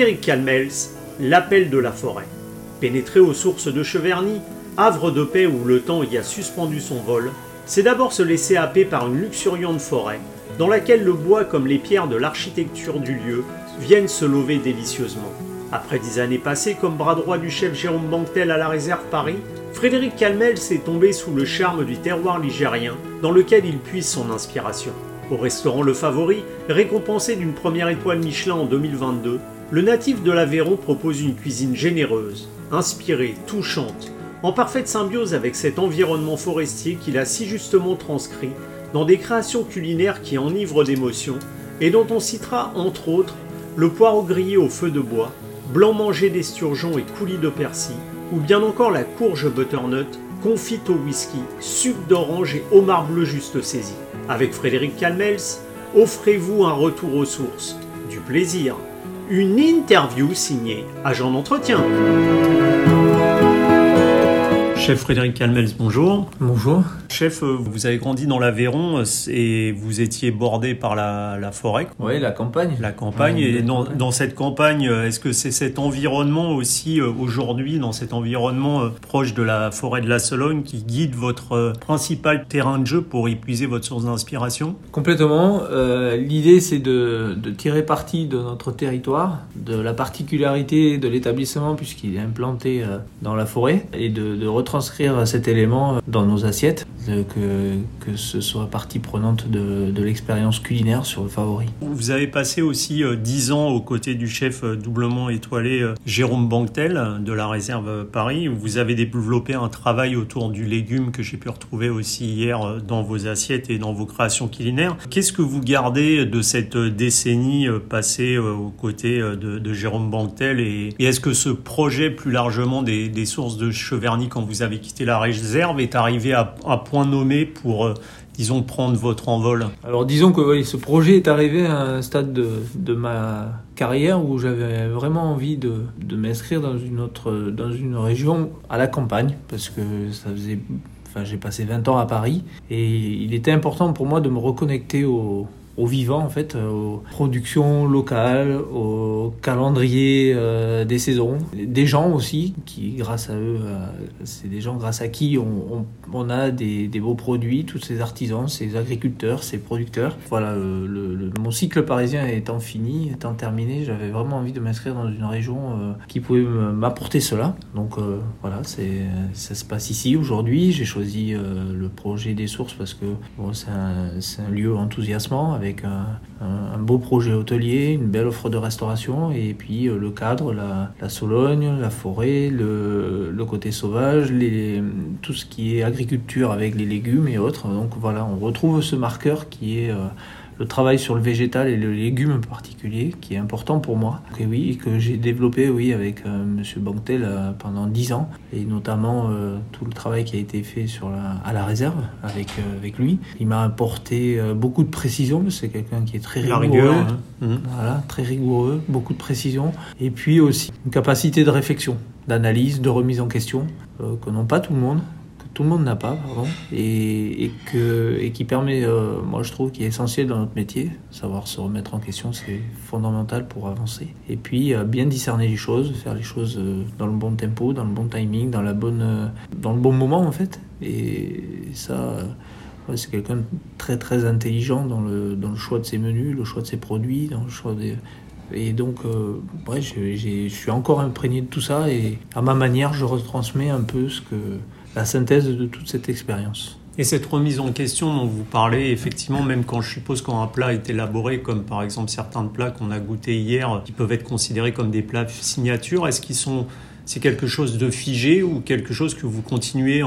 Frédéric Calmels, L'appel de la forêt. Pénétrer aux sources de Cheverny, havre de paix où le temps y a suspendu son vol, c'est d'abord se laisser happer par une luxuriante forêt, dans laquelle le bois comme les pierres de l'architecture du lieu viennent se lever délicieusement. Après dix années passées comme bras droit du chef Jérôme Banquetel à la réserve Paris, Frédéric Calmel s'est tombé sous le charme du terroir ligérien dans lequel il puise son inspiration. Au restaurant Le Favori, récompensé d'une première étoile Michelin en 2022, le natif de l'Aveyron propose une cuisine généreuse, inspirée, touchante, en parfaite symbiose avec cet environnement forestier qu'il a si justement transcrit dans des créations culinaires qui enivrent d'émotions et dont on citera entre autres le poireau grillé au feu de bois, blanc mangé d'esturgeon et coulis de persil, ou bien encore la courge butternut confite au whisky, sucre d'orange et homard bleu juste saisi. Avec Frédéric Calmels, offrez-vous un retour aux sources, du plaisir, une interview signée Agent d'entretien. Chef Frédéric Calmels, bonjour. Bonjour. Chef, euh, vous avez grandi dans l'Aveyron euh, et vous étiez bordé par la, forêt. Oui, la campagne. La campagne. et dans, cette campagne, euh, est-ce que c'est cet environnement aussi aujourd'hui, dans cet environnement proche de la forêt de la Sologne, qui guide votre principal terrain de jeu pour épuiser votre source d'inspiration? Complètement. L'idée, c'est de, tirer parti de notre territoire, de la particularité de l'établissement puisqu'il est implanté dans la forêt, et de, de retranscrire cet élément dans nos assiettes que, que ce soit partie prenante de, de l'expérience culinaire sur le favori. Vous avez passé aussi euh, dix ans aux côtés du chef euh, doublement étoilé euh, Jérôme Banquetel de la réserve Paris. Vous avez développé un travail autour du légume que j'ai pu retrouver aussi hier dans vos assiettes et dans vos créations culinaires. Qu'est-ce que vous gardez de cette décennie passée aux côtés de, de Jérôme Banquetel et, est-ce que ce projet plus largement des, des, sources de Cheverny quand vous avez quitté la réserve est arrivé à, à point nommé pour, euh, disons, prendre votre envol. Alors disons que ce projet est arrivé à un stade de, ma carrière où j'avais vraiment envie de, de m'inscrire dans une autre, dans une région à la campagne, parce que ça faisait, enfin j'ai passé 20 ans à Paris, et il était important pour moi de me reconnecter au, au vivant en fait, euh, aux productions locales, au calendrier euh, des saisons, des gens aussi qui grâce à eux, euh, c'est des gens grâce à qui on, on, a des, des, beaux produits, tous ces artisans, ces agriculteurs, ces producteurs. Voilà, le, mon cycle parisien étant fini, étant terminé, j'avais vraiment envie de m'inscrire dans une région qui pouvait m'apporter cela. Donc voilà, c'est ça se passe ici aujourd'hui. J'ai choisi le projet des sources parce que bon, c'est un, un lieu enthousiasmant avec un, beau projet hôtelier, une belle offre de restauration, et puis euh, le cadre, la, Sologne, la forêt, le, côté sauvage, tout ce qui est agriculture avec les légumes et autres. Donc voilà, on retrouve ce marqueur qui est euh, le travail sur le végétal et le légume en particulier, qui est important pour moi. Et oui, que j'ai développé oui avec euh, Monsieur Banquetel euh, pendant dix ans, et notamment euh, tout le travail qui a été fait sur la, à la réserve avec avec lui. Il m'a apporté beaucoup de précision. C'est quelqu'un qui est très rigoureux, hein. mmh. voilà, très rigoureux, beaucoup de précision, et puis aussi une capacité de réflexion, d'analyse, de remise en question que n'ont pas tout le monde tout le monde n'a pas, pardon, et, que, et qui permet, euh, moi je trouve, qui est essentiel dans notre métier. Savoir se remettre en question, c'est fondamental pour avancer. Et puis, euh, bien discerner les choses, faire les choses euh, dans le bon tempo, dans le bon timing, dans, la bonne, dans le bon moment en fait. Et ça, c'est quelqu'un de très très intelligent dans le, dans le choix de ses menus, le choix de ses produits, dans le choix des, et donc, ouais, je, je, suis encore imprégné de tout ça et à ma manière, je retransmets un peu ce que, la synthèse de toute cette expérience. Et cette remise en question dont vous parlez, effectivement, même quand je suppose quand un plat est élaboré, comme par exemple certains plats qu'on a goûtés hier, qui peuvent être considérés comme des plats signature, est-ce qu'ils sont c'est quelque chose de figé ou quelque chose que vous continuez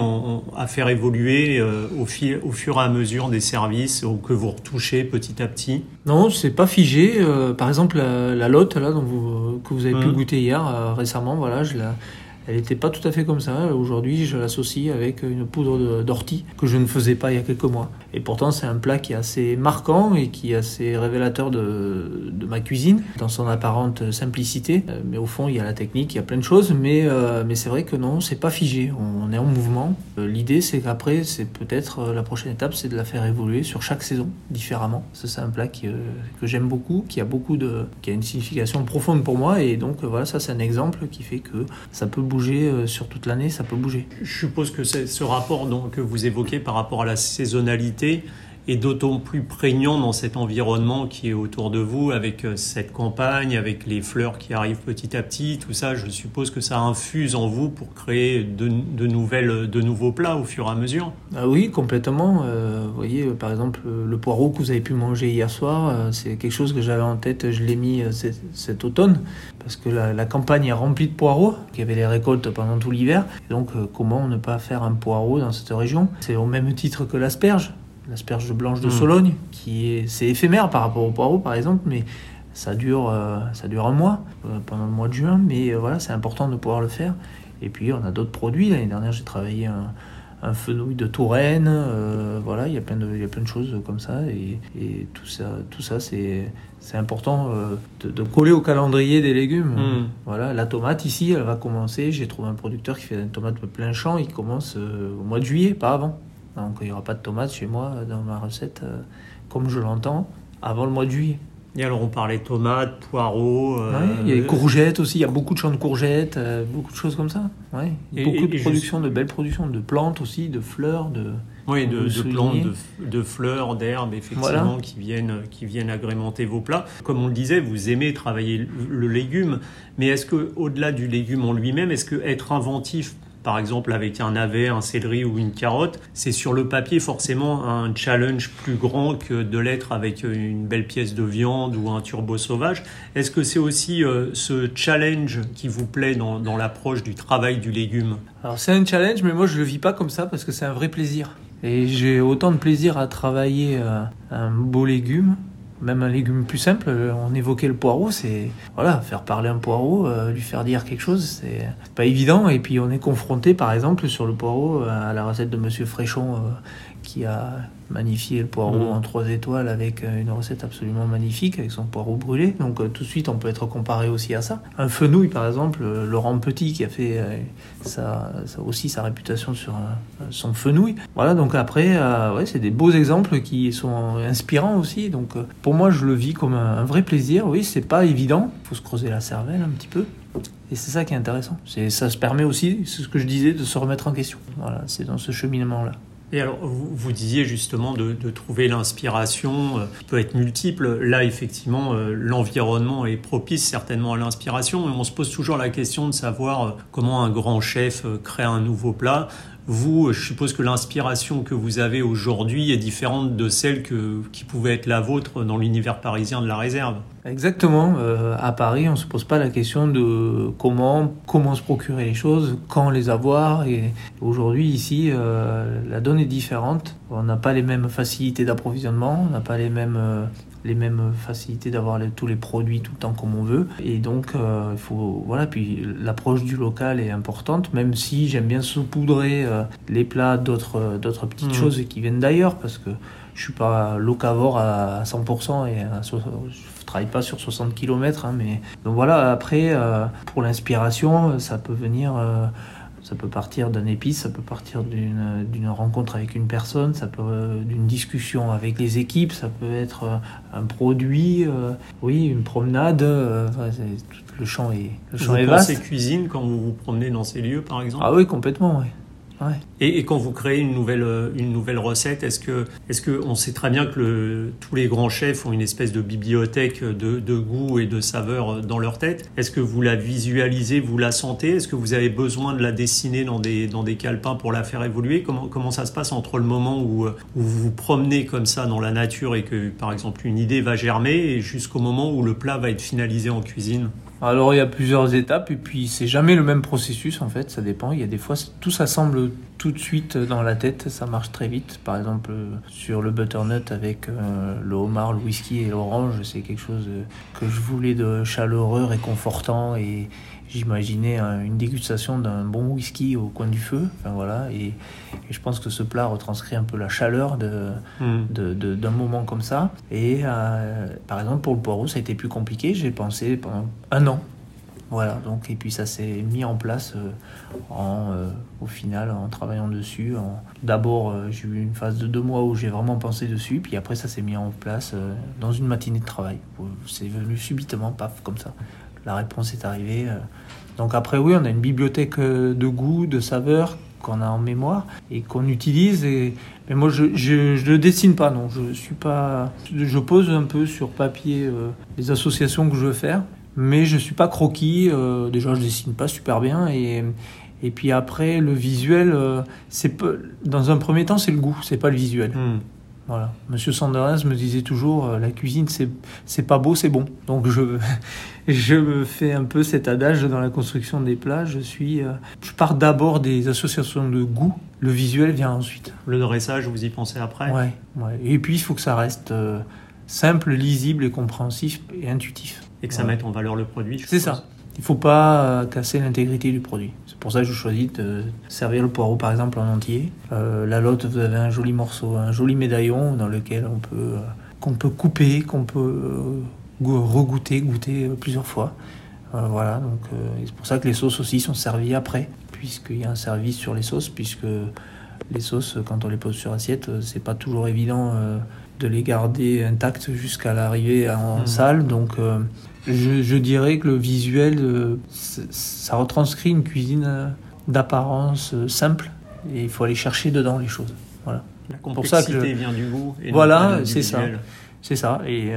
à faire évoluer euh, au, au, fur et à mesure des services ou que vous retouchez petit à petit? Non, c'est pas figé. Euh, par exemple, la, lotte là, dont vous, que vous avez pu mmh. goûter hier euh, récemment, voilà, je la, elle n'était pas tout à fait comme ça. Aujourd'hui, je l'associe avec une poudre d'ortie que je ne faisais pas il y a quelques mois. Et pourtant, c'est un plat qui est assez marquant et qui est assez révélateur de, ma cuisine, dans son apparente simplicité. Euh, mais au fond, il y a la technique, il y a plein de choses, mais, euh, c'est vrai que non, c'est pas figé. On est en mouvement. Euh, l'idée, c'est qu'après, c'est peut-être la prochaine étape, c'est de la faire évoluer sur chaque saison différemment. C'est un plat que j'aime beaucoup, qui a beaucoup de, qui a une signification profonde pour moi. Et donc, voilà, ça, c'est un exemple qui fait que ça peut sur toute l'année, ça peut bouger. Je suppose que ce rapport donc, que vous évoquez par rapport à la saisonnalité et d'autant plus prégnant dans cet environnement qui est autour de vous, avec euh, cette campagne, avec les fleurs qui arrivent petit à petit, tout ça, je suppose que ça infuse en vous pour créer de, nouvelles, de nouveaux plats au fur et à mesure. Ah oui, complètement. Euh, vous voyez, par exemple, le poireau que vous avez pu manger hier soir, euh, c'est quelque chose que j'avais en tête, je l'ai mis cet, automne, parce que la, campagne est remplie de poireaux, qui avait les récoltes pendant tout l'hiver. Donc, comment ne pas faire un poireau dans cette région? C'est au même titre que l'asperge l'asperge blanche de hmm. Sologne, qui est, c'est éphémère par rapport au poireau par exemple, mais ça dure, euh, ça dure un mois, euh, pendant le mois de juin, mais euh, voilà, c'est important de pouvoir le faire. Et puis on a d'autres produits. L'année dernière, j'ai travaillé un, un fenouil de Touraine, voilà, il y a plein de, il y a plein de choses comme ça, et, et tout ça, tout ça, c'est, c'est important de, de, coller au calendrier des légumes. Hmm. Voilà, la tomate ici, elle va commencer. J'ai trouvé un producteur qui fait une tomate plein champ. Il commence au mois de juillet, pas avant. Donc il n'y aura pas de tomates chez moi dans ma recette, euh, comme je l'entends, avant le mois de juillet. Et alors on parlait tomates, poireaux. Euh, il y a les courgettes aussi, il y a beaucoup de champs de courgettes, euh, beaucoup de choses comme ça. Ouais. beaucoup de production, de belles productions, de plantes aussi, de fleurs, de. Oui, de, plantes, de, fleurs, d'herbes, effectivement, qui, viennent, qui viennent agrémenter vos plats. Comme on le disait, vous aimez travailler le légume, mais est-ce que, au-delà du légume en lui-même, est-ce que être inventif par exemple avec un navet, un céleri ou une carotte, c'est sur le papier forcément un challenge plus grand que de l'être avec une belle pièce de viande ou un turbo sauvage. Est-ce que c'est aussi euh, ce challenge qui vous plaît dans, l'approche du travail du légume? Alors c'est un challenge, mais moi je le vis pas comme ça parce que c'est un vrai plaisir. Et j'ai autant de plaisir à travailler euh, un beau légume même un légume plus simple, on évoquait le poireau, c'est voilà, faire parler un poireau, euh, lui faire dire quelque chose, c'est pas évident. Et puis on est confronté, par exemple, sur le poireau, à la recette de Monsieur Fréchon, euh, qui a magnifier le poireau mmh. en trois étoiles avec euh, une recette absolument magnifique avec son poireau brûlé. Donc euh, tout de suite, on peut être comparé aussi à ça. Un fenouil, par exemple, euh, Laurent Petit qui a fait ça, aussi sa réputation sur son fenouil. Voilà, donc après, ouais, c'est des beaux exemples qui sont inspirants aussi. Donc pour moi, je le vis comme un, vrai plaisir. Oui, c'est pas évident. Il faut se creuser la cervelle un petit peu. Et c'est ça qui est intéressant. C'est, ça se permet aussi, c'est ce que je disais, de se remettre en question. Voilà, c'est dans ce cheminement-là. Et alors, vous, disiez justement de, trouver l'inspiration, euh, qui peut être multiple. Là, effectivement, euh, l'environnement est propice certainement à l'inspiration. Et on se pose toujours la question de savoir euh, comment un grand chef crée un nouveau plat. Vous, je suppose que l'inspiration que vous avez aujourd'hui est différente de celle que, qui pouvait être la vôtre dans l'univers parisien de la réserve. Exactement. Euh, à Paris, on ne se pose pas la question de comment, comment se procurer les choses, quand les avoir. Et aujourd'hui, ici, euh, la donne est différente. On n'a pas les mêmes facilités d'approvisionnement, on n'a pas les mêmes euh, les mêmes facilités d'avoir tous les produits tout le temps comme on veut. Et donc, euh, il faut, voilà, puis l'approche du local est importante, même si j'aime bien saupoudrer euh, les plats d'autres, d'autres petites mmh. choses qui viennent d'ailleurs, parce que je suis pas locavore à 100% et à, je travaille pas sur 60 km, hein, mais donc voilà, après, euh, pour l'inspiration, ça peut venir ça peut partir d'un épice, ça peut partir d'une rencontre avec une personne, ça peut d'une discussion avec les équipes, ça peut être euh, un produit, euh, oui, une promenade. Euh, le champ est, le champ vous est vaste. Cuisine quand vous vous promenez dans ces lieux, par exemple? Ah oui, complètement, oui. Et, quand vous créez une nouvelle, euh, une nouvelle recette, est-ce que, que on sait très bien que tous les grands chefs ont une espèce de bibliothèque de, de goût et de saveurs dans leur tête? Est-ce que vous la visualisez, vous la sentez? Est-ce que vous avez besoin de la dessiner dans des, dans des calepins pour la faire évoluer? Comment, comment ça se passe entre le moment où, où vous vous promenez comme ça dans la nature et que, par exemple, une idée va germer et jusqu'au moment où le plat va être finalisé en cuisine? Alors il y a plusieurs étapes et puis c'est jamais le même processus en fait, ça dépend. Il y a des fois tout ça semble tout de suite dans la tête, ça marche très vite. Par exemple sur le butternut avec euh, le homard, le whisky et l'orange, c'est quelque chose que je voulais de chaleureux, réconfortant et j'imaginais une dégustation d'un bon whisky au coin du feu. Enfin voilà et, je pense que ce plat retranscrit un peu la chaleur de, hmm. d'un moment comme ça. Et euh, par exemple pour le poireau ça a été plus compliqué. J'ai pensé pendant un an voilà, donc, et puis ça s'est mis en place euh, en, euh, au final en travaillant dessus. D'abord, j'ai eu une phase de deux mois où j'ai vraiment pensé dessus, puis après, ça s'est mis en place dans une matinée de travail. C'est venu subitement, paf, comme ça. La réponse est arrivée. Donc, après, oui, on a une bibliothèque de goût, de saveurs qu'on a en mémoire et qu'on utilise. Et... Mais moi, je ne dessine pas, non. Je suis pas. Je pose un peu sur papier les associations que je veux faire mais je suis pas croquis. Euh, déjà, je dessine pas super bien et et puis après le visuel, euh, c'est dans un premier temps c'est le goût, c'est pas le visuel. Hmm. Voilà. Monsieur Sanders me disait toujours euh, la cuisine c'est pas beau, c'est bon. Donc je je me fais un peu cet adage dans la construction des plats. Je suis je pars d'abord des associations de goût. Le visuel vient ensuite. Le dressage, vous y pensez après? Ouais. ouais. Et puis il faut que ça reste simple, lisible et compréhensif et intuitif et que ça mette en valeur le produit. C'est ça. Il ne faut pas euh, casser l'intégrité du produit. C'est pour ça que je choisis de servir le poireau par exemple en entier. Euh, la lotte, vous avez un joli morceau, un joli médaillon dans lequel on peut, euh, qu'on peut couper, qu'on peut regoûter, goûter plusieurs fois. voilà, donc c'est pour ça que les sauces aussi sont servies après, puisqu'il y a un service sur les sauces, puisque les sauces, quand on les pose sur assiette, c'est pas toujours évident de les garder intactes jusqu'à l'arrivée en mmh. salle. Donc je, dirais que le visuel, euh, ça retranscrit une cuisine euh, d'apparence euh, simple et il faut aller chercher dedans les choses. Voilà. La complexité ça vient du goût. Et voilà, c'est ça. C'est ça. Et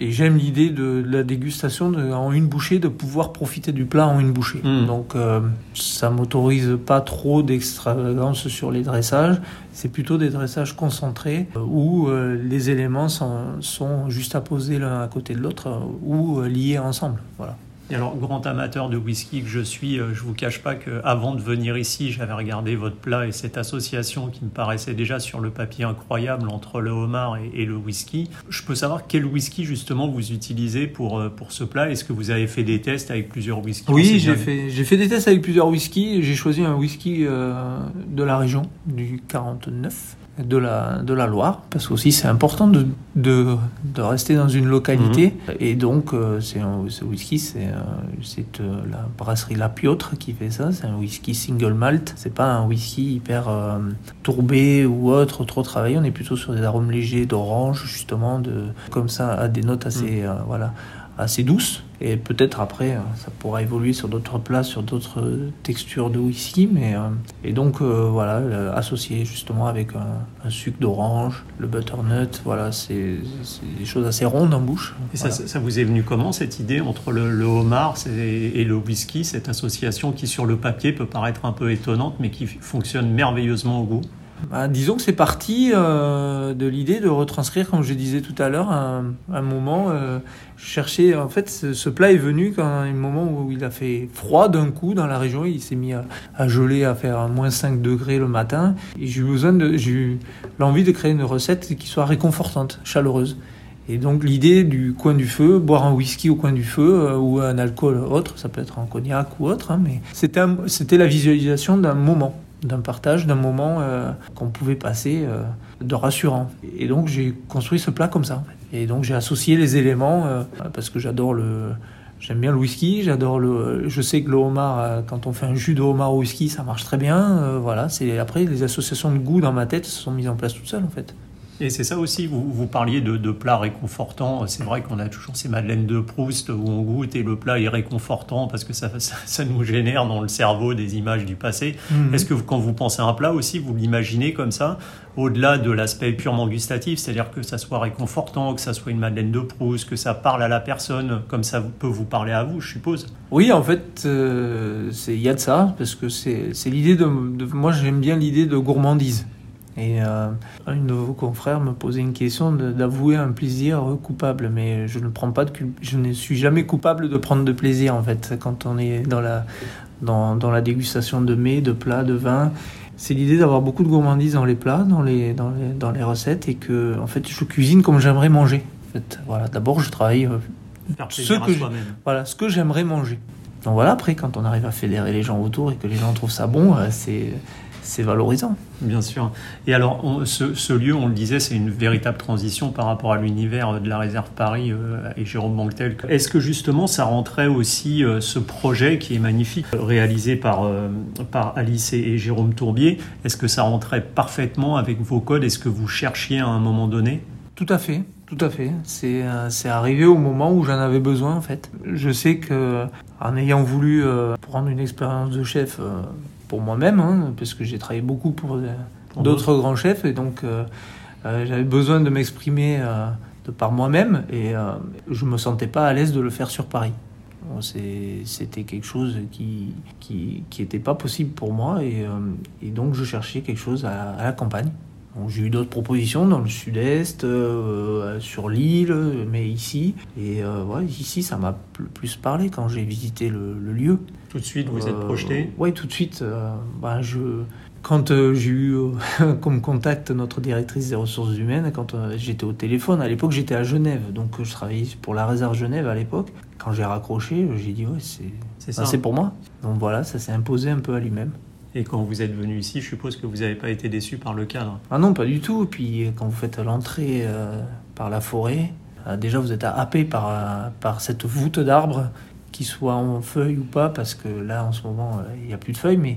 et j'aime l'idée de, la dégustation en une bouchée, de pouvoir profiter du plat en une bouchée. Hmm. Donc euh, ça m'autorise pas trop d'extravagance sur les dressages. C'est plutôt des dressages concentrés euh, où euh, les éléments sont, sont, juste à poser l'un à côté de l'autre ou liés ensemble. Voilà. Et alors, grand amateur de whisky que je suis, euh, je vous cache pas qu'avant de venir ici, j'avais regardé votre plat et cette association qui me paraissait déjà sur le papier incroyable entre le homard et, le whisky. Je peux savoir quel whisky justement vous utilisez pour, euh, pour ce plat? Est-ce que vous avez fait des tests avec plusieurs whiskies Oui, j'ai fait, j'ai fait des tests avec plusieurs whiskies. J'ai choisi un whisky euh, de la région, du 49 de la, de la Loire, parce qu'aussi c'est important de, de, de, rester dans une localité. Mhm. Et donc, euh, c'est ce whisky, c'est c'est euh, la brasserie La Piotre qui fait ça. C'est un whisky single malt. C'est pas un whisky hyper euh, tourbé ou autre, trop travaillé. On est plutôt sur des arômes légers d'orange, justement, de, comme ça, à des notes assez, mhm. voilà, assez douces. Et peut-être après, euh, ça pourra évoluer sur d'autres plats, sur d'autres textures de whisky. Mais, euh, et donc, euh, voilà, associé justement avec un, sucre d'orange, le butternut, voilà, c'est des choses assez rondes en bouche. Et ça, ça, vous est venu comment cette idée entre le, le homard et le whisky, cette association qui sur le papier peut paraître un peu étonnante, mais qui fonctionne merveilleusement au goût? Bah, disons que c'est parti euh, de l'idée de retranscrire, comme je disais tout à l'heure, un, moment. Euh, en fait, ce, plat est venu quand un moment où il a fait froid d'un coup dans la région. Il s'est mis à, geler, à faire moins 5 degrés le matin. Et j'ai eu besoin de, j'ai l'envie de créer une recette qui soit réconfortante, chaleureuse. Et donc l'idée du coin du feu, boire un whisky au coin du feu euh, ou un alcool autre, ça peut être un cognac ou autre, hein, mais c'était la visualisation d'un moment d'un partage, d'un moment euh, qu'on pouvait passer euh, de rassurant. Et donc j'ai construit ce plat comme ça. Et donc j'ai associé les éléments euh, parce que j'adore le, j'aime bien le whisky, j'adore le, je sais que le homard, quand on fait un jus de homard au whisky, ça marche très bien. voilà, c'est après les associations de goût dans ma tête se sont mises en place toutes seules en fait. Et c'est ça aussi, vous, vous parliez de, de plats réconfortants. C'est vrai qu'on a toujours ces madeleines de Proust où on goûte et le plat est réconfortant parce que ça, ça, nous génère dans le cerveau des images du passé. Mhm. Est-ce que quand vous pensez à un plat aussi, vous l'imaginez comme ça, au-delà de l'aspect purement gustatif, c'est-à-dire que ça soit réconfortant, que ça soit une madeleine de Proust, que ça parle à la personne comme ça peut vous parler à vous, je suppose? Oui, en fait, euh, il y a de ça, parce que c'est l'idée de, de... Moi, j'aime bien l'idée de gourmandise. Et euh, une de vos confrères me posait une question d'avouer un plaisir coupable, mais je ne prends pas de je ne suis jamais coupable de prendre de plaisir en fait quand on est dans la dans, dans la dégustation de mets, de plats, de vins. C'est l'idée d'avoir beaucoup de gourmandise dans les plats, dans les, dans les, dans les recettes et que en fait je cuisine comme j'aimerais manger. En fait, voilà, d'abord je travaille euh, ce que voilà ce que j'aimerais manger. Donc voilà, après quand on arrive à fédérer les gens autour et que les gens trouvent ça bon, euh, c'est c'est valorisant. Bien sûr. Et alors, ce, lieu, on le disait, c'est une véritable transition par rapport à l'univers de la réserve Paris euh, et Jérôme Banquetel. Est-ce que justement, ça rentrait aussi euh, ce projet qui est magnifique, réalisé par, euh, par Alice et, Jérôme Tourbier? Est-ce que ça rentrait parfaitement avec vos codes? Est-ce que vous cherchiez à un moment donné? Tout à fait. Tout à fait. C'est c'est arrivé au moment où j'en avais besoin en fait. Je sais que en ayant voulu prendre une expérience de chef pour moi-même, hein, parce que j'ai travaillé beaucoup pour, d'autres grands chefs, et donc euh, euh, j'avais besoin de m'exprimer euh, de par moi-même, et je me sentais pas à l'aise de le faire sur Paris. C'était quelque chose qui qui, qui était pas possible pour moi, et, et, donc je cherchais quelque chose à, la campagne. J'ai eu d'autres propositions dans le sud-est, sur l'île, mais ici. Et ouais, ici, ça m'a plus parlé quand j'ai visité le, le, lieu. Tout de suite, vous êtes projeté Oui, tout de suite. Bah, je, quand euh, j'ai eu euh, comme contact notre directrice des ressources humaines, quand euh, j'étais au téléphone, à l'époque j'étais à Genève, donc je travaillais pour la réserve Genève à l'époque. Quand j'ai raccroché, j'ai dit ouais, c'est bah, pour moi. Donc voilà, ça s'est imposé un peu à lui-même. Et quand vous êtes venu ici, je suppose que vous n'avez pas été déçu par le cadre Ah non, pas du tout. Et puis quand vous faites l'entrée par la forêt, déjà vous êtes happé par, par cette voûte d'arbres, qui soit en feuilles ou pas, parce que là en ce moment il n'y a plus de feuilles, mais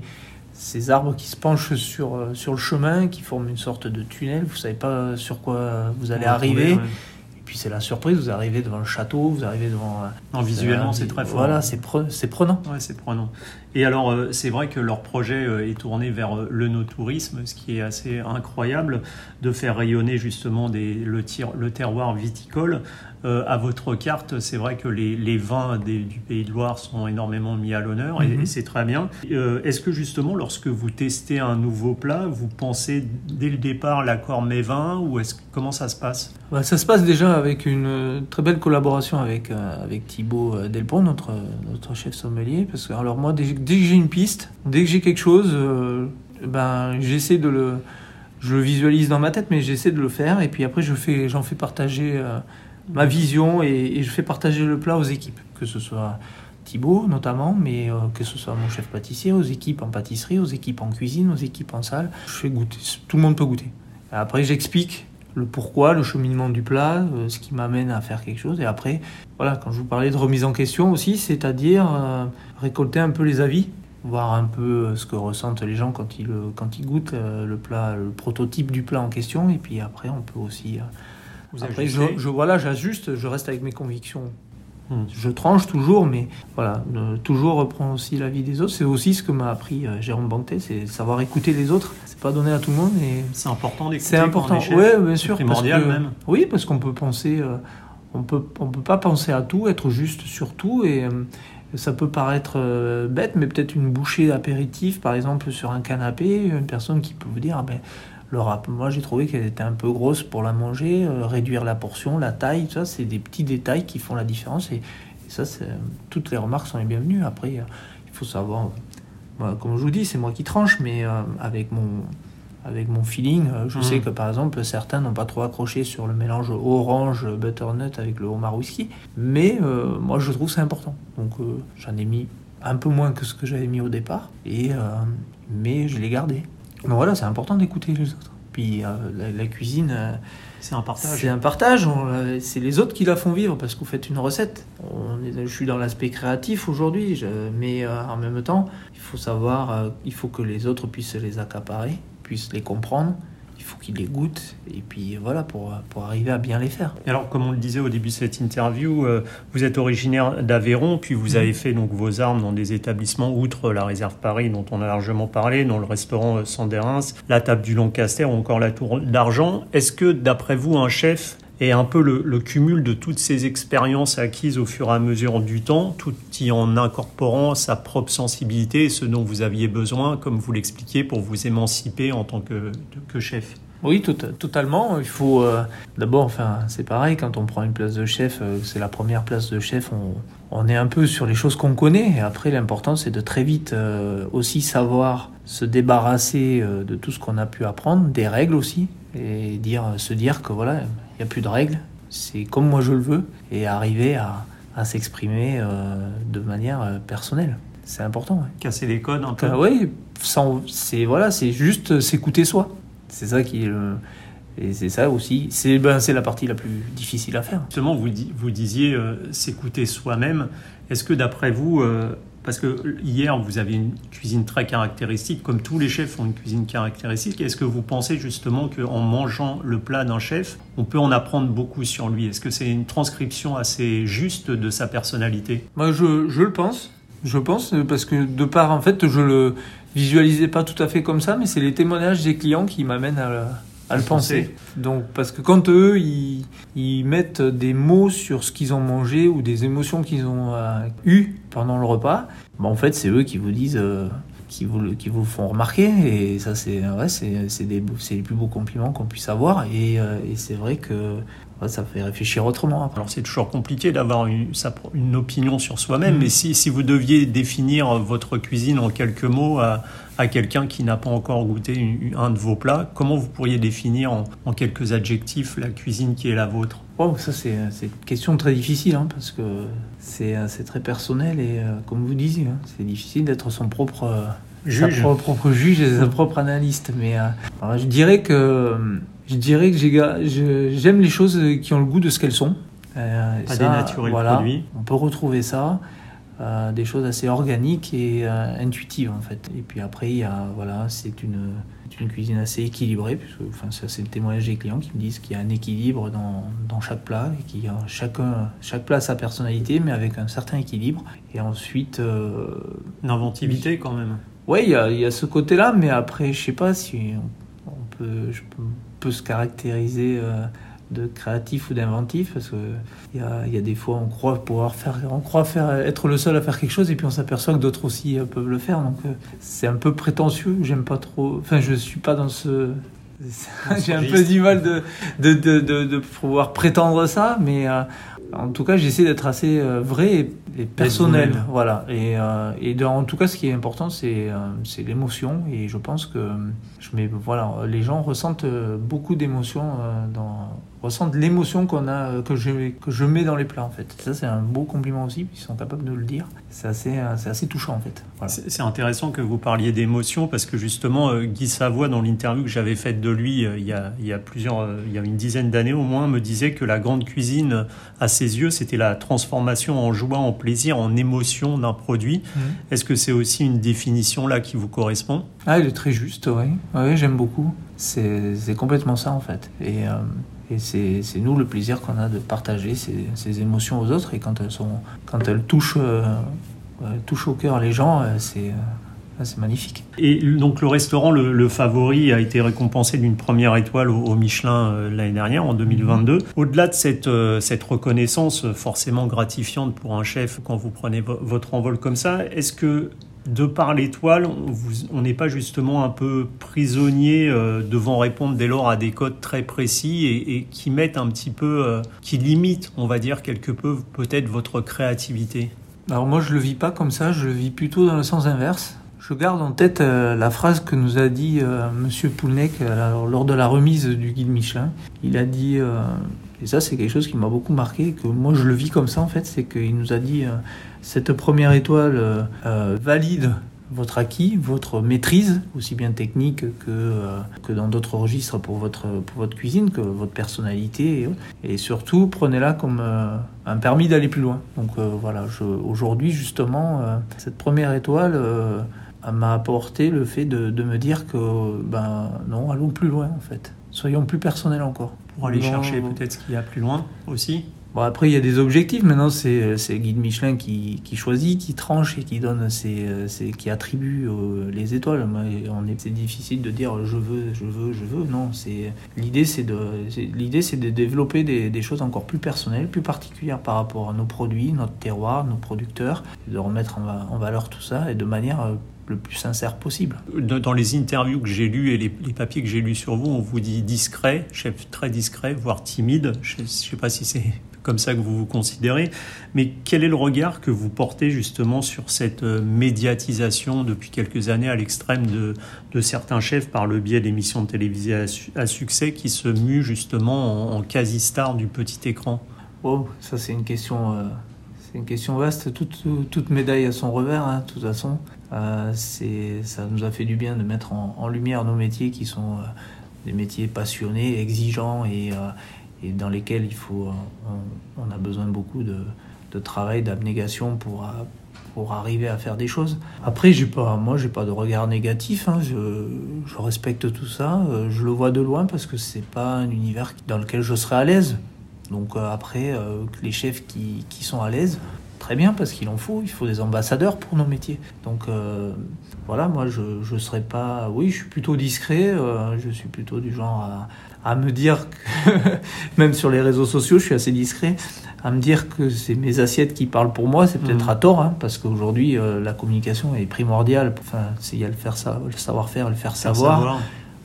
ces arbres qui se penchent sur, euh, sur le chemin, qui forment une sorte de tunnel. Vous savez pas sur quoi vous allez arriver. Et puis c'est la surprise, vous arrivez devant le château, vous arrivez devant... Euh, non, visuellement c'est très fort. Voilà, c'est prenant. Ouais, c'est prenant. Et alors, euh, c'est vrai que leur projet est tourné vers le no-tourisme, ce qui est assez incroyable, de faire rayonner justement des, le, le terroir viticole euh, à votre carte, c'est vrai que les, vins du Pays de Loire sont énormément mis à l'honneur et, mhm. c'est très bien. Euh, est-ce que justement, lorsque vous testez un nouveau plat, vous pensez dès le départ l'accord mes vins ou est-ce comment ça se passe? Bah, Ça se passe déjà avec une très belle collaboration avec, euh, avec Thibaut Delpont, notre, notre chef sommelier. Parce que alors moi, dès, que j'ai une piste, dès que j'ai quelque chose, ben, j'essaie de le je le visualise dans ma tête, mais j'essaie de le faire. Et puis après, je fais, j'en fais partager ma vision et, je fais partager le plat aux équipes, que ce soit Thibaut notamment, mais euh, que ce soit mon chef pâtissier, aux équipes en pâtisserie, aux équipes en cuisine, aux équipes en salle. Je fais goûter, tout le monde peut goûter. Après, j'explique le pourquoi, le cheminement du plat, euh, ce qui m'amène à faire quelque chose. Et après, voilà, quand je vous parlais de remise en question aussi, c'est-à-dire euh, récolter un peu les avis, voir un peu ce que ressentent les gens quand ils, quand ils goûtent le plat, le prototype du plat en question. Et puis après, on peut aussi après, je, je, voilà, j'ajuste, je reste avec mes convictions. Hmm. Je tranche toujours, mais voilà, toujours reprendre aussi l'avis des autres. C'est aussi ce que m'a appris euh, Jérôme Banté, c'est savoir écouter les autres. C'est pas donné à tout le monde. Et c'est important d'écouter. C'est important, oui, bien sûr. Primordial même. Oui, parce qu'on peut penser, euh, on peut, on peut pas penser à tout, être juste sur tout, et euh, ça peut paraître bête, mais peut-être une bouchée d'apéritif, par exemple, sur un canapé, une personne qui peut vous dire, ah ben le rap, moi j'ai trouvé qu'elle était un peu grosse pour la manger, euh, réduire la portion, la taille, ça c'est des petits détails qui font la différence et, ça toutes les remarques sont les bienvenues. Après euh, il faut savoir, comme je vous dis c'est moi qui tranche, mais euh, avec mon avec mon feeling, je sais mmh. que par exemple certains n'ont pas trop accroché sur le mélange orange butternut avec le homard whisky, mais moi je trouve c'est important. Donc j'en ai mis un peu moins que ce que j'avais mis au départ et mais je l'ai gardé. Donc voilà, c'est important d'écouter les autres. Puis euh, la, cuisine, euh, c'est un partage. C'est un partage. Euh, c'est les autres qui la font vivre parce que vous faites une recette. On est, je suis dans l'aspect créatif aujourd'hui, mais en même temps, il faut savoir, il faut que les autres puissent les accaparer, puissent les comprendre il faut qu'il les goûte et puis voilà pour, pour arriver à bien les faire. alors comme on le disait au début de cette interview, euh, vous êtes originaire d'Aveyron puis vous avez fait donc vos armes dans des établissements outre la réserve Paris dont on a largement parlé, dans le restaurant euh, Sandérins, la table du Lancaster ou encore la Tour d'Argent. Est-ce que d'après vous un chef est un peu le, cumul de toutes ces expériences acquises au fur et à mesure du temps, tout y en incorporant sa propre sensibilité et ce dont vous aviez besoin, comme vous l'expliquiez, pour vous émanciper en tant que, chef. Oui, totalement. Il faut euh, d'abord, enfin, c'est pareil, quand on prend une place de chef, euh, c'est la première place de chef, on, est un peu sur les choses qu'on connaît. Et après, l'important, c'est de très vite euh, aussi savoir se débarrasser de tout ce qu'on a pu apprendre, des règles aussi, et dire, se dire que voilà, il n'y a plus de règles, c'est comme moi je le veux, et arriver à, à s'exprimer euh, de manière euh, personnelle. C'est important. Ouais. Casser les codes un peu. Euh, oui, sans- c'est voilà, c'est juste s'écouter soi. C'est ça qui est le et c'est ça aussi. C'est ben, c'est la partie la plus difficile à faire. Justement, vous, vous disiez euh, s'écouter soi-même. Est-ce que d'après vous, euh, parce que hier vous avez une cuisine très caractéristique, comme tous les chefs ont une cuisine caractéristique, est-ce que vous pensez justement qu'en mangeant le plat d'un chef, on peut en apprendre beaucoup sur lui? Est-ce que c'est une transcription assez juste de sa personnalité? Moi, je, le pense. Je pense parce que de part, en fait, je le visualisais pas tout à fait comme ça, mais c'est les témoignages des clients qui m'amènent à, à le penser. Donc, parce que quand eux, ils, ils mettent des mots sur ce qu'ils ont mangé ou des émotions qu'ils ont euh, eues pendant le repas, bah, en fait, c'est eux qui vous disent, euh, qui vous, qui vous font remarquer. Et ça, c'est ouais, c'est c'est des- c'est les plus beaux compliments qu'on puisse avoir. Et, euh, et c'est vrai que ouais, ça fait réfléchir autrement après. Alors c'est toujours compliqué d'avoir une, une opinion sur soi-même, Mm. mais si, si vous deviez définir votre cuisine en quelques mots à, à quelqu'un qui n'a pas encore goûté une- un de vos plats, comment vous pourriez définir en, en quelques adjectifs la cuisine qui est la vôtre? Wow, ça c'est c'est une question très difficile hein, parce que c'est euh, c'est très personnel et euh, comme vous disiez, hein, c'est difficile d'être son propre euh, Juge. propre, juge et sa propre analyste. Mais euh, alors, je dirais que je dirais que j'aime les choses qui ont le goût de ce qu'elles sont. Euh, Pas ça, dénaturer le voilà, produit. On peut retrouver ça. Euh, des choses assez organiques et euh, intuitives en fait. Et puis après, il y a, voilà, c'est une, une cuisine assez équilibrée, puisque enfin, ça c'est le témoignage des clients qui me disent qu'il y a un équilibre dans, dans chaque plat et qu'il y a chacun, chaque plat a sa personnalité, mais avec un certain équilibre. Et ensuite, euh, L'inventivité quand même. ouais, il y a, y a ce côté-là, mais après, je sais pas si on, on peut, je peux, on peut se caractériser. De créatif ou d'inventif parce que il y a, il y a des fois on croit pouvoir faire on croit faire être le seul à faire quelque chose et puis on s'aperçoit que d'autres aussi euh, peuvent le faire. Donc euh, c'est un peu prétentieux. J'aime pas trop enfin je suis pas dans ce j'ai un peu du mal de de, de, de, de pouvoir prétendre ça mais euh, en tout cas j'essaie d'être assez euh, vrai et, et personnel. voilà. Et, euh, et dans- en tout cas ce qui est important c'est euh, c'est l'émotion. Et je pense que je mets voilà les gens ressentent beaucoup d'émotions dans ressentent l'émotion qu'on a euh, que je que je mets dans les plats en fait ça c'est un beau compliment aussi ils sont capables de le dire c'est assez euh, c'est assez touchant en fait voilà. C'est intéressant que vous parliez d'émotion parce que justement euh, Guy Savoie dans l'interview que j'avais faite de lui il y a, il y a plusieurs il y a une dizaine d'années au moins me disait que la grande cuisine à ses yeux c'était la transformation en joie en plaisir en émotion d'un produit est-ce que c'est aussi une définition là qui vous correspond? Ah, il est très juste, oui. Oui, j'aime beaucoup. C'est c'est complètement ça, en fait. Et, euh, et c'est nous le plaisir qu'on a de partager ces, ces émotions aux autres. Et quand elles, sont, quand elles touchent, euh, euh, touchent au cœur les gens, euh, c'est c'est magnifique. Et donc le restaurant le, le favori a été récompensé d'une première étoile au, au Michelin euh, l'année dernière en 2022. Au-delà de cette euh, cette reconnaissance forcément gratifiante pour un chef quand vous prenez vo- votre envol comme ça, est-ce que de par l'étoile, on n'est pas justement un peu prisonnier euh, devant répondre dès lors à des codes très précis et, qui mettent un petit peu, euh, qui limitent, on va dire quelque peu peut-être votre créativité Alors moi, je le vis pas comme ça, je le vis plutôt dans le sens inverse. Je garde en tête euh, la phrase que nous a dit Monsieur Poulnec lors de la remise du guide Michelin. Il a dit, et ça c'est quelque chose qui m'a beaucoup marqué, que moi je le vis comme ça en fait, c'est qu'il nous a dit cette première étoile euh, euh, valide votre acquis, votre maîtrise, aussi bien technique que, euh, que dans d'autres registres pour votre, pour votre cuisine, que votre personnalité. Et, et surtout, prenez-la comme euh, un permis d'aller plus loin. Donc euh, voilà, aujourd'hui justement, cette première étoile m'a apporté le fait de, de me dire que, ben non, allons plus loin en fait. Soyons plus personnels encore. pour aller Non. chercher peut-être ce qu'il y a plus loin aussi Bon, après, il y a des objectifs. Maintenant, c'est le guide Michelin qui, qui, choisit, qui tranche et qui donne ses, ses qui attribue euh, les étoiles. C'est difficile de dire je veux, je veux, je veux. Non, c'est l'idée, c'est de c'est de développer des, des, choses encore plus personnelles, plus particulières par rapport à nos produits, notre terroir, nos producteurs, de remettre en, en valeur tout ça et de manière euh, le plus sincère possible. Dans les interviews que j'ai lues et les, les papiers que j'ai lus sur vous, on vous dit discret, chef très discret, voire timide. Je ne sais pas si c'est comme ça que vous vous considérez. Mais quel est le regard que vous portez justement sur cette euh, médiatisation depuis quelques années à l'extrême de, de, certains chefs par le biais d'émissions de télévision à, succès qui se muent justement en, quasi-star du petit écran? Oh, ça c'est une question... Euh, c'est une question vaste. Toute, toute, médaille a son revers, hein, de toute façon. Euh, ça nous a fait du bien de mettre en, en lumière nos métiers qui sont euh, des métiers passionnés, exigeants et, euh, et dans lesquels il faut, euh, on, on, a besoin beaucoup de, travail, d'abnégation pour, euh, pour arriver à faire des choses. Après, j'ai pas, moi, j'ai pas de regard négatif. Hein, je, je, respecte tout ça. Euh, je le vois de loin parce que c'est pas un univers dans lequel je serais à l'aise. Donc après, les chefs qui, qui sont à l'aise, très bien parce qu'il en faut, il faut des ambassadeurs pour nos métiers. Donc euh, voilà, moi je ne serais pas, oui, je suis plutôt discret, euh, je suis plutôt du genre à, à me dire que, même sur les réseaux sociaux, je suis assez discret, à me dire que c'est mes assiettes qui parlent pour moi, c'est peut-être mmh. à tort, hein, parce qu'aujourd'hui euh, la communication est primordiale. Enfin, il y a le faire ça, le savoir-faire, le faire, faire savoir. savoir.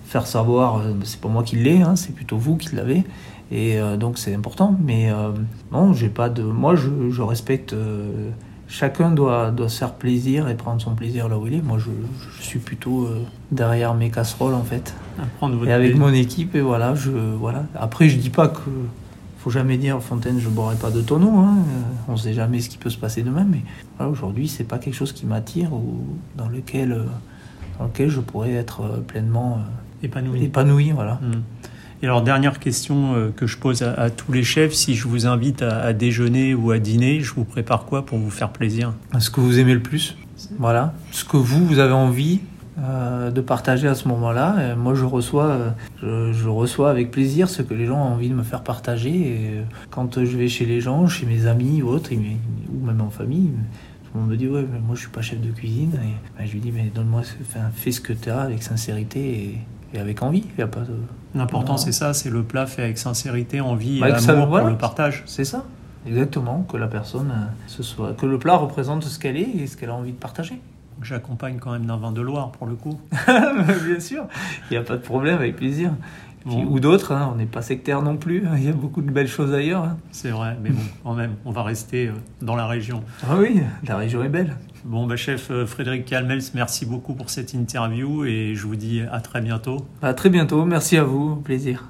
Faire savoir, c'est pas moi qui l'ai, hein, c'est plutôt vous qui l'avez. Et euh, donc c'est important. Mais euh, non, j'ai pas de. Moi, je, je respecte. Euh, chacun doit, doit se faire plaisir et prendre son plaisir là où il est. Moi, je, je suis plutôt derrière mes casseroles en fait. Et avec plaisir. mon équipe, et voilà, je, voilà. Après, je dis pas que. Faut jamais dire, Fontaine, je boirai pas de tonneau. Hein. On sait jamais ce qui peut se passer demain. Mais voilà, aujourd'hui, c'est pas quelque chose qui m'attire ou dans lequel, dans lequel je pourrais être pleinement épanoui. épanoui voilà. Mmh. Et alors, dernière question euh, que je pose à, tous les chefs, si je vous invite à, déjeuner ou à dîner, je vous prépare quoi pour vous faire plaisir? Ce que vous aimez le plus, voilà. Ce que vous, vous avez envie euh, de partager à ce moment-là. Moi, je reçois, euh, je, reçois avec plaisir ce que les gens ont envie de me faire partager. Et quand je vais chez les gens, chez mes amis ou autres, ou même en famille, on me dit ouais moi je suis pas chef de cuisine et ben, je lui dis mais donne-moi fais ce que tu as avec sincérité et, et avec envie il y a pas de L'important, c'est ça, c'est le plat fait avec sincérité, envie bah, et amour ça, voilà. le partage. C'est ça, exactement, que la personne, ce soit, que le plat représente ce qu'elle est et ce qu'elle a envie de partager. J'accompagne quand même d'un vin de Loire pour le coup. Bien sûr, il n'y a pas de problème, avec plaisir. Bon. Ou d'autres, hein, on n'est pas sectaire non plus, il y a beaucoup de belles choses ailleurs. Hein. C'est vrai, mais bon, quand même, on va rester dans la région. Ah oui, la région est belle. Bon, bah, chef Frédéric Calmels, merci beaucoup pour cette interview et je vous dis à très bientôt. À très bientôt, merci à vous, plaisir.